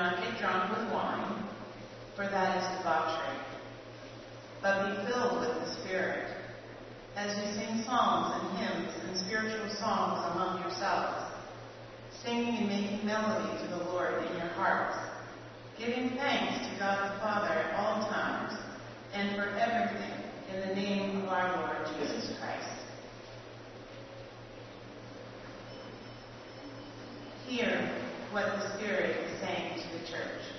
not get drunk with wine, for that is debauchery, but be filled with the Spirit as you sing psalms and hymns and spiritual songs among yourselves, singing and making melody to the Lord in your hearts, giving thanks to God the Father at all times and for everything in the name of our Lord Jesus Christ. Hear what the Spirit is saying the church.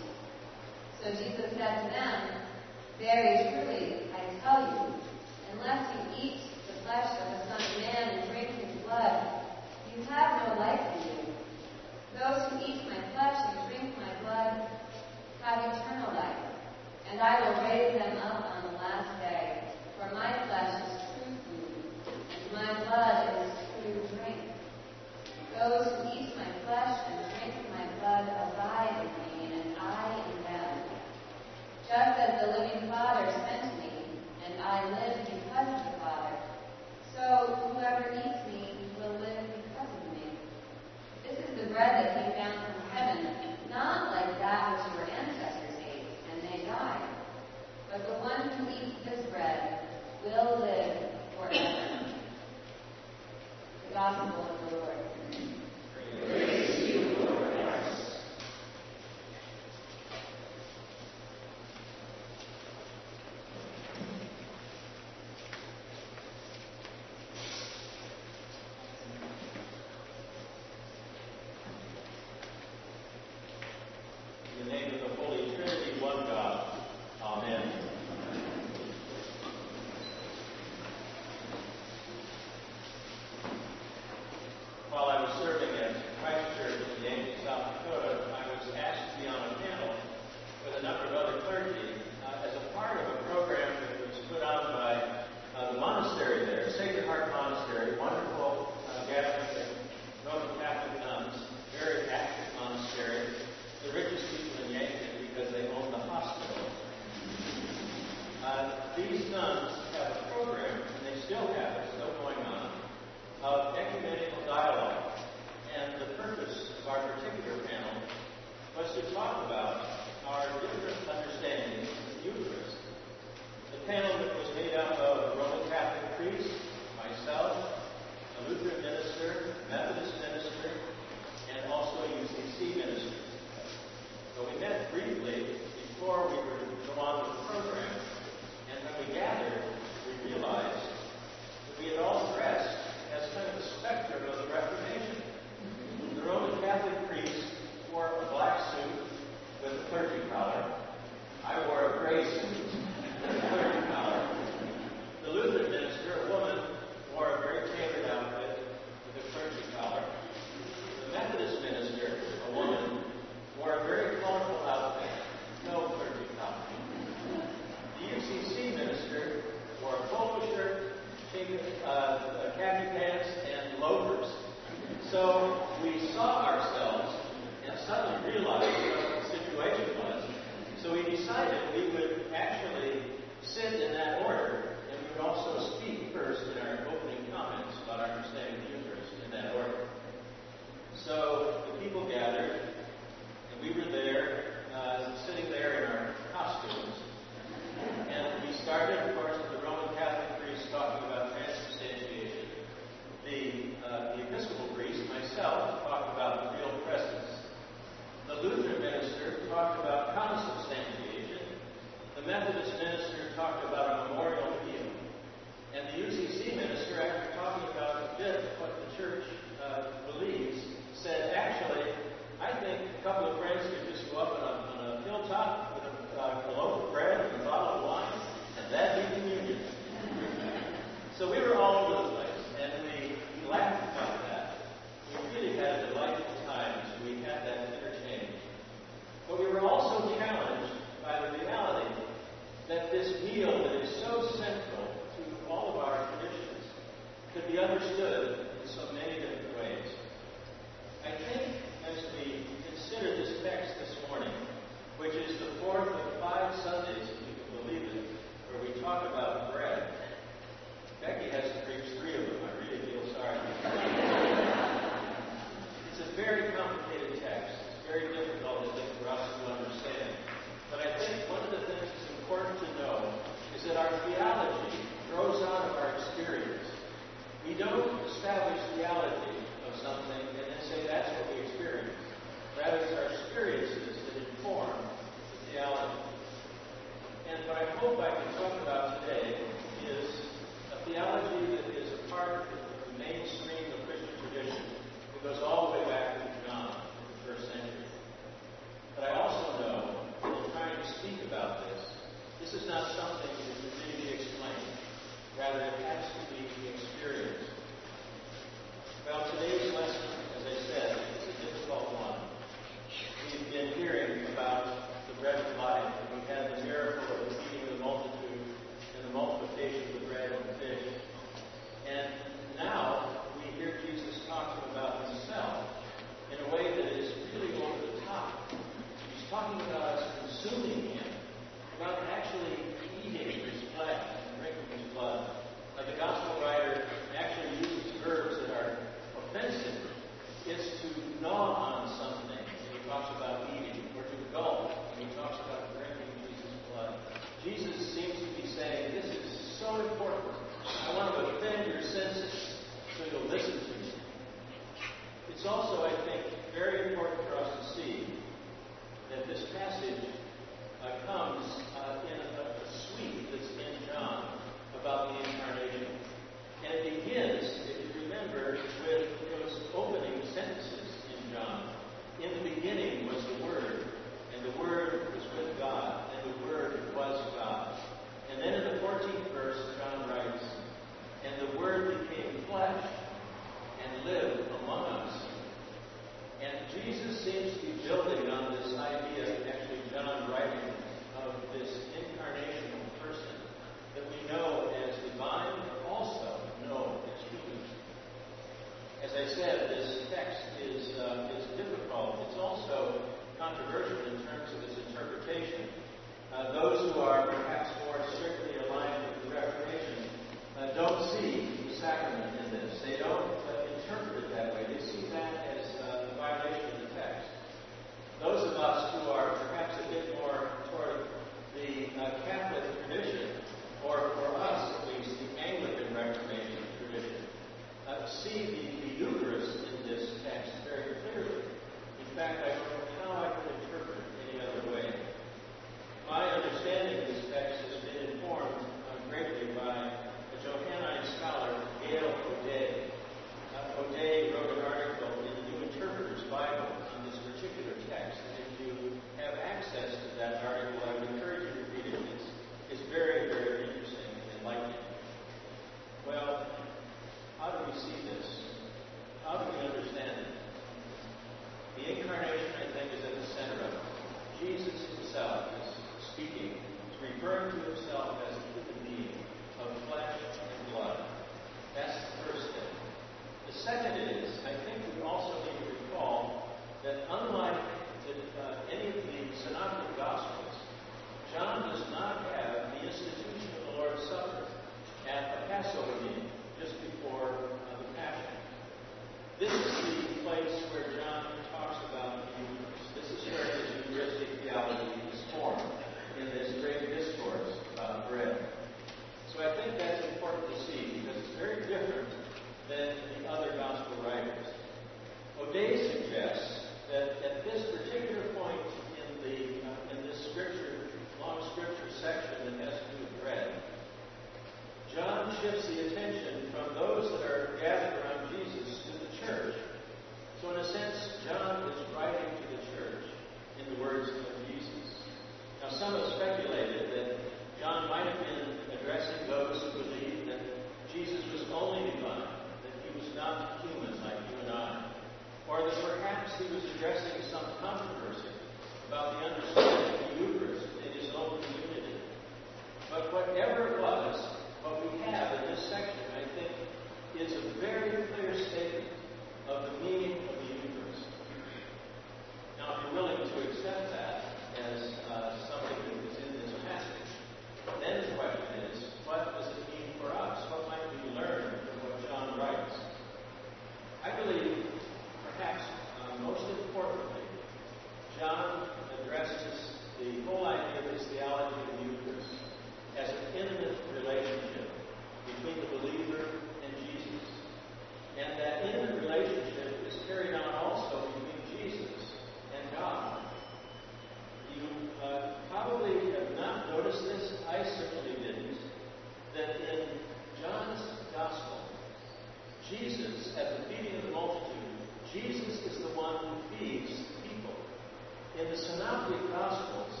In the Synoptic Gospels,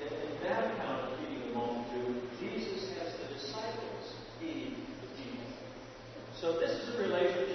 in, in that account of feeding the multitude, Jesus has the disciples eat the people. So this is a relationship.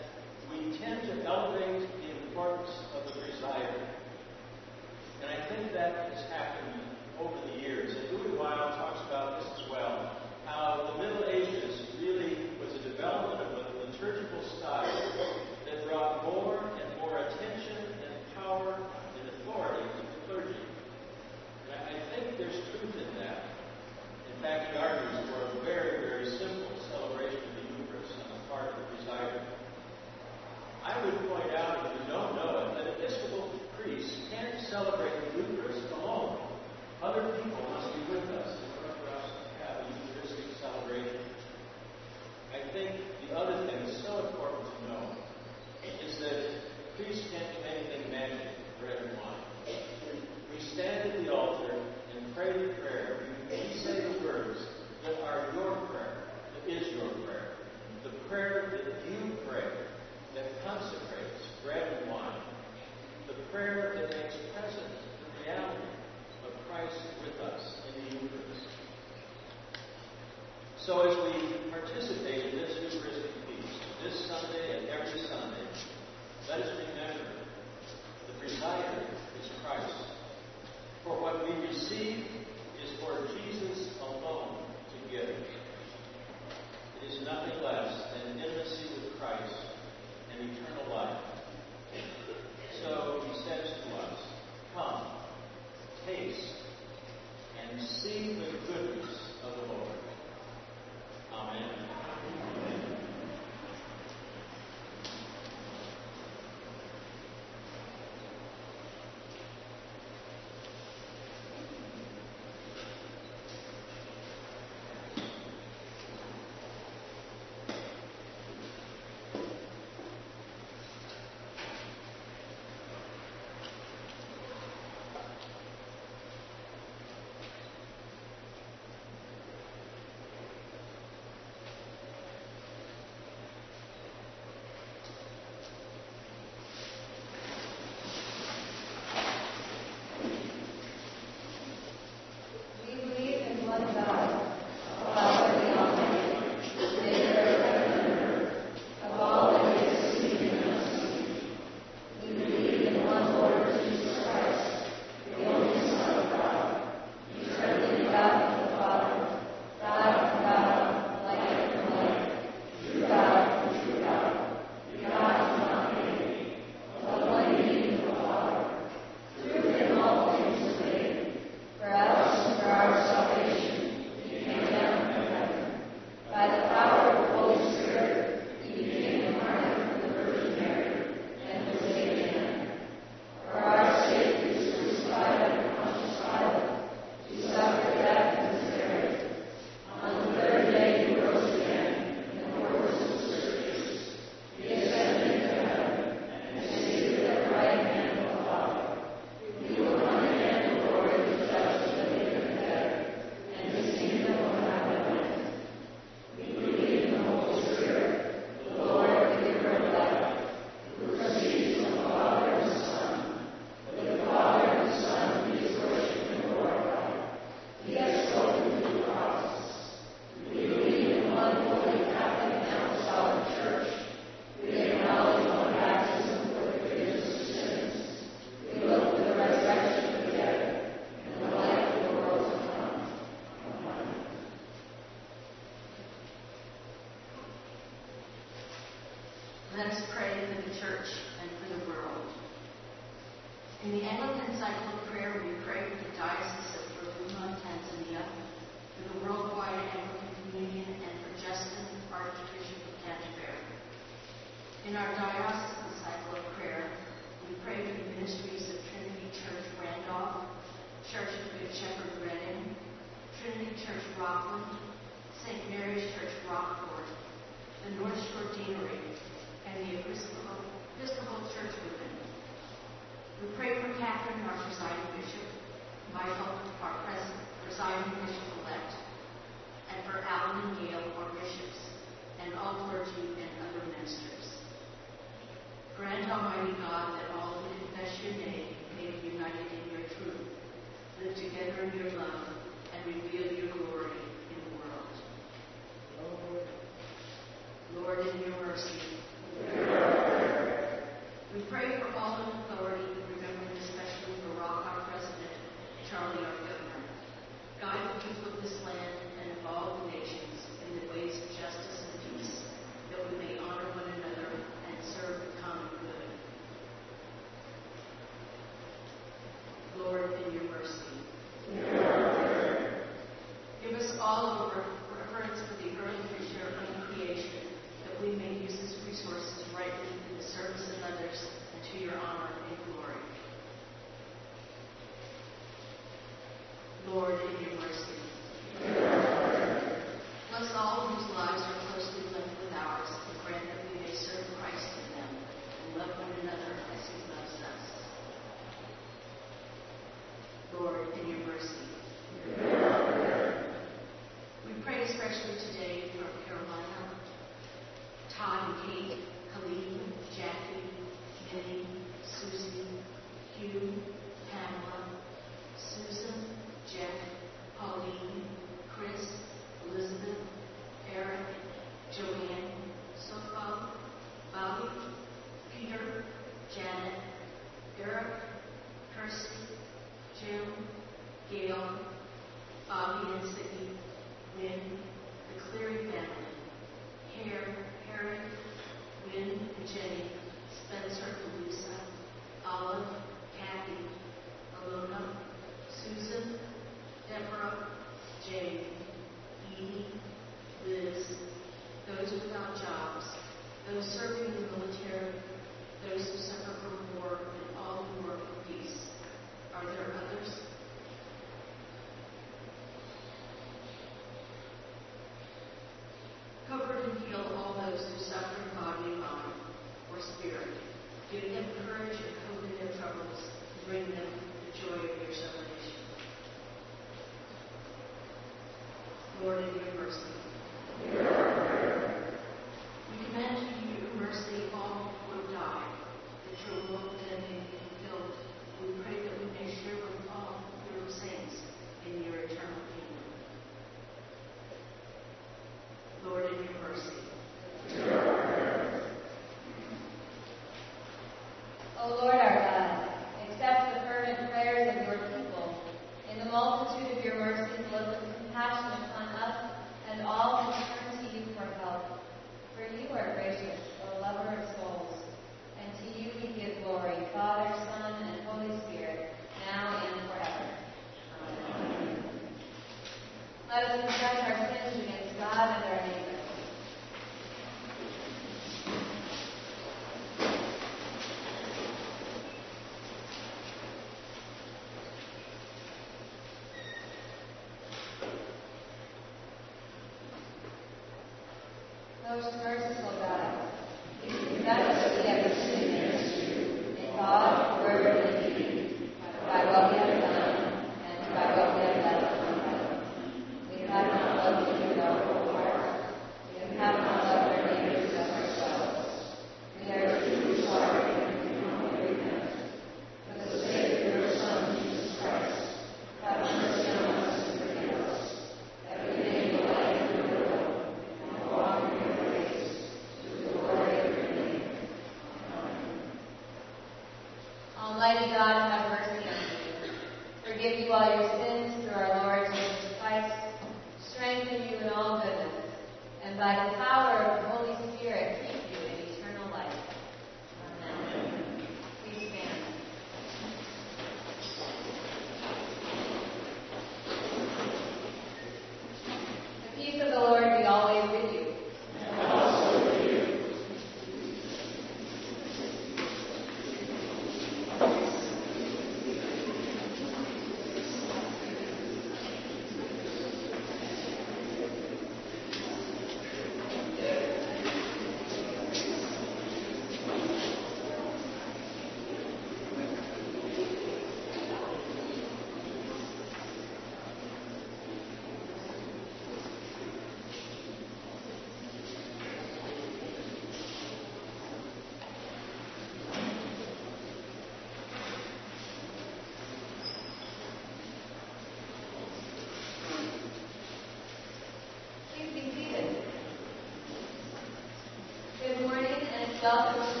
Obrigada,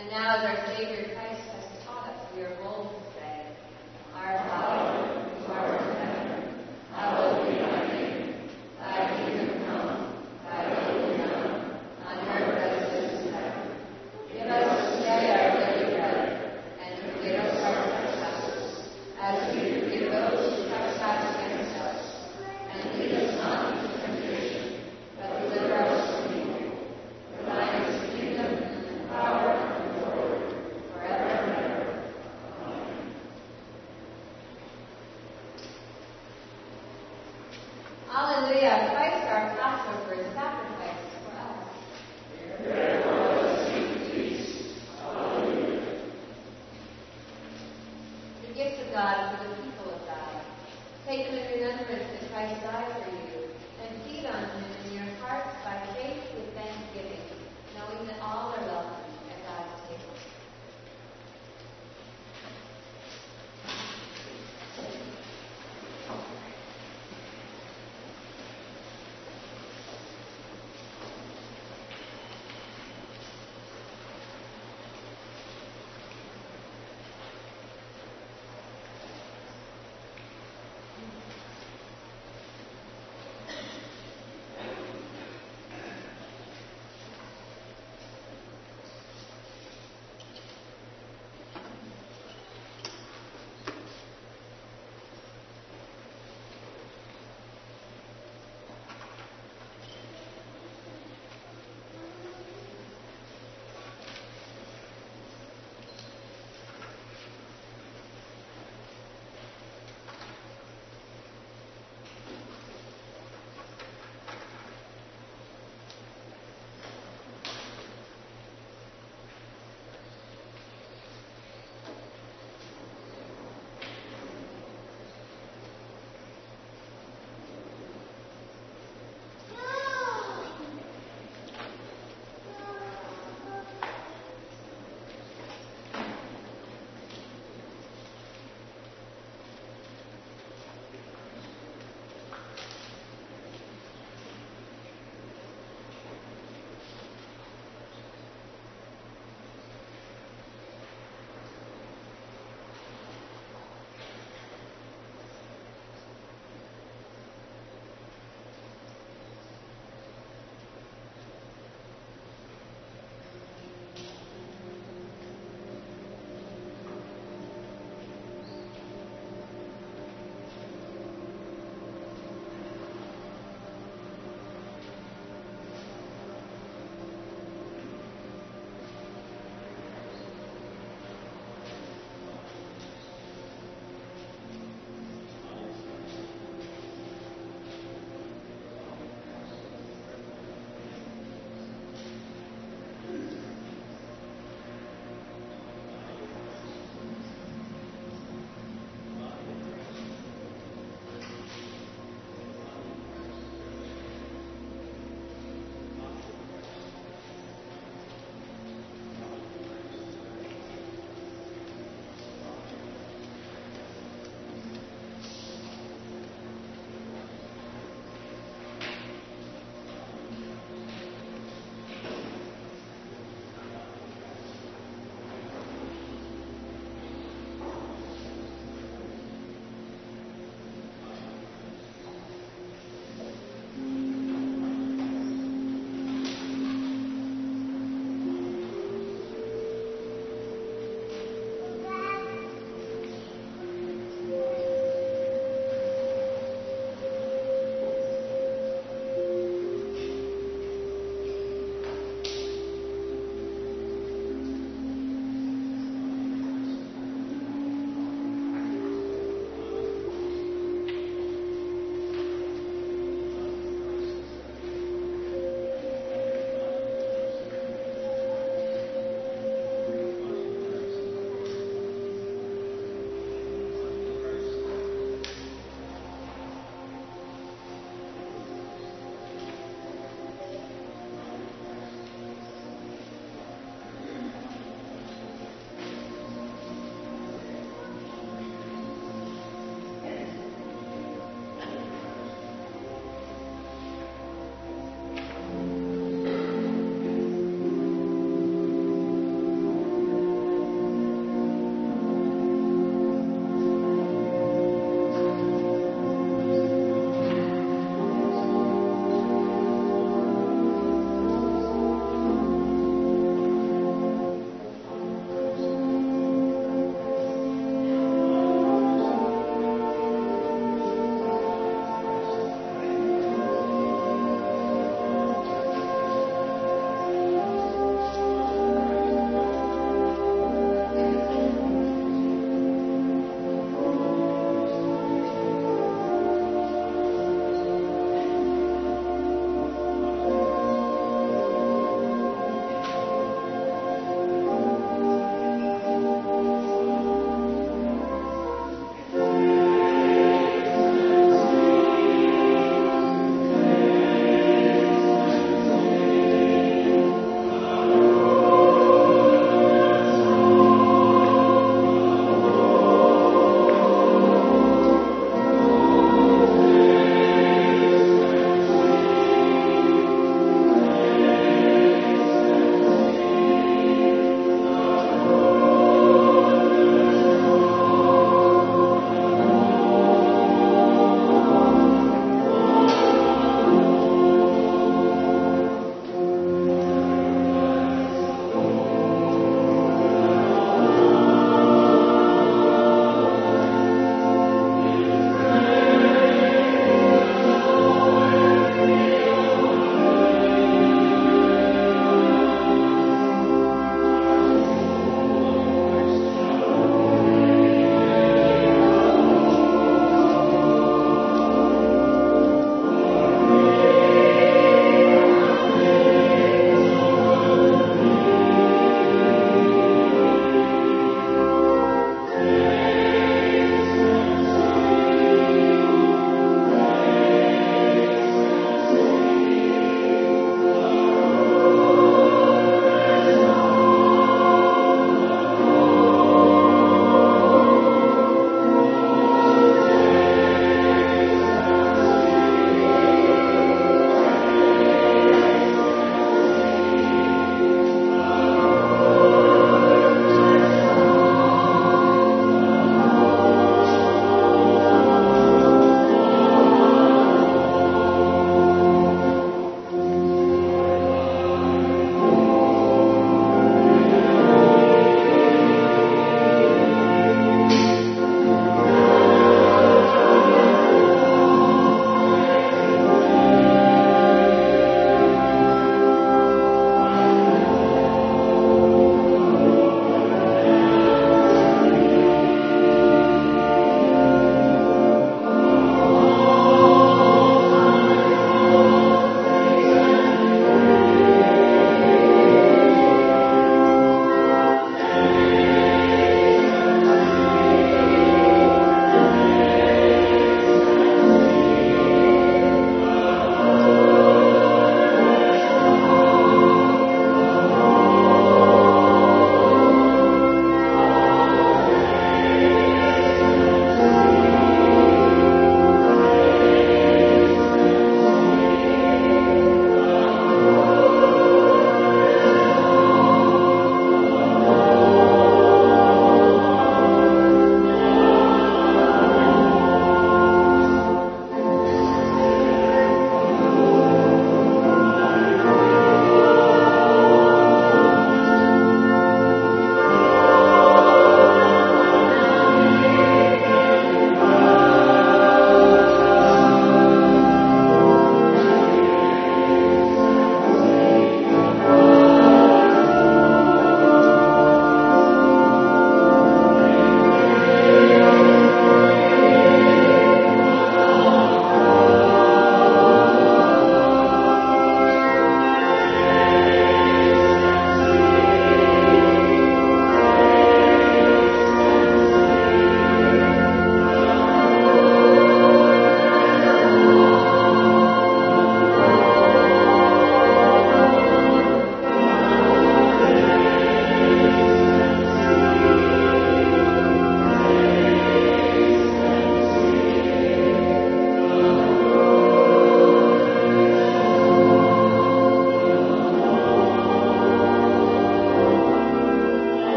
And now, as our Savior Christ has taught us, we are bold to say, Our Father.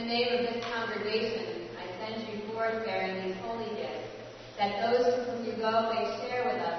the name of this congregation, I send you forth bearing these holy gifts, that those to whom you go may share with us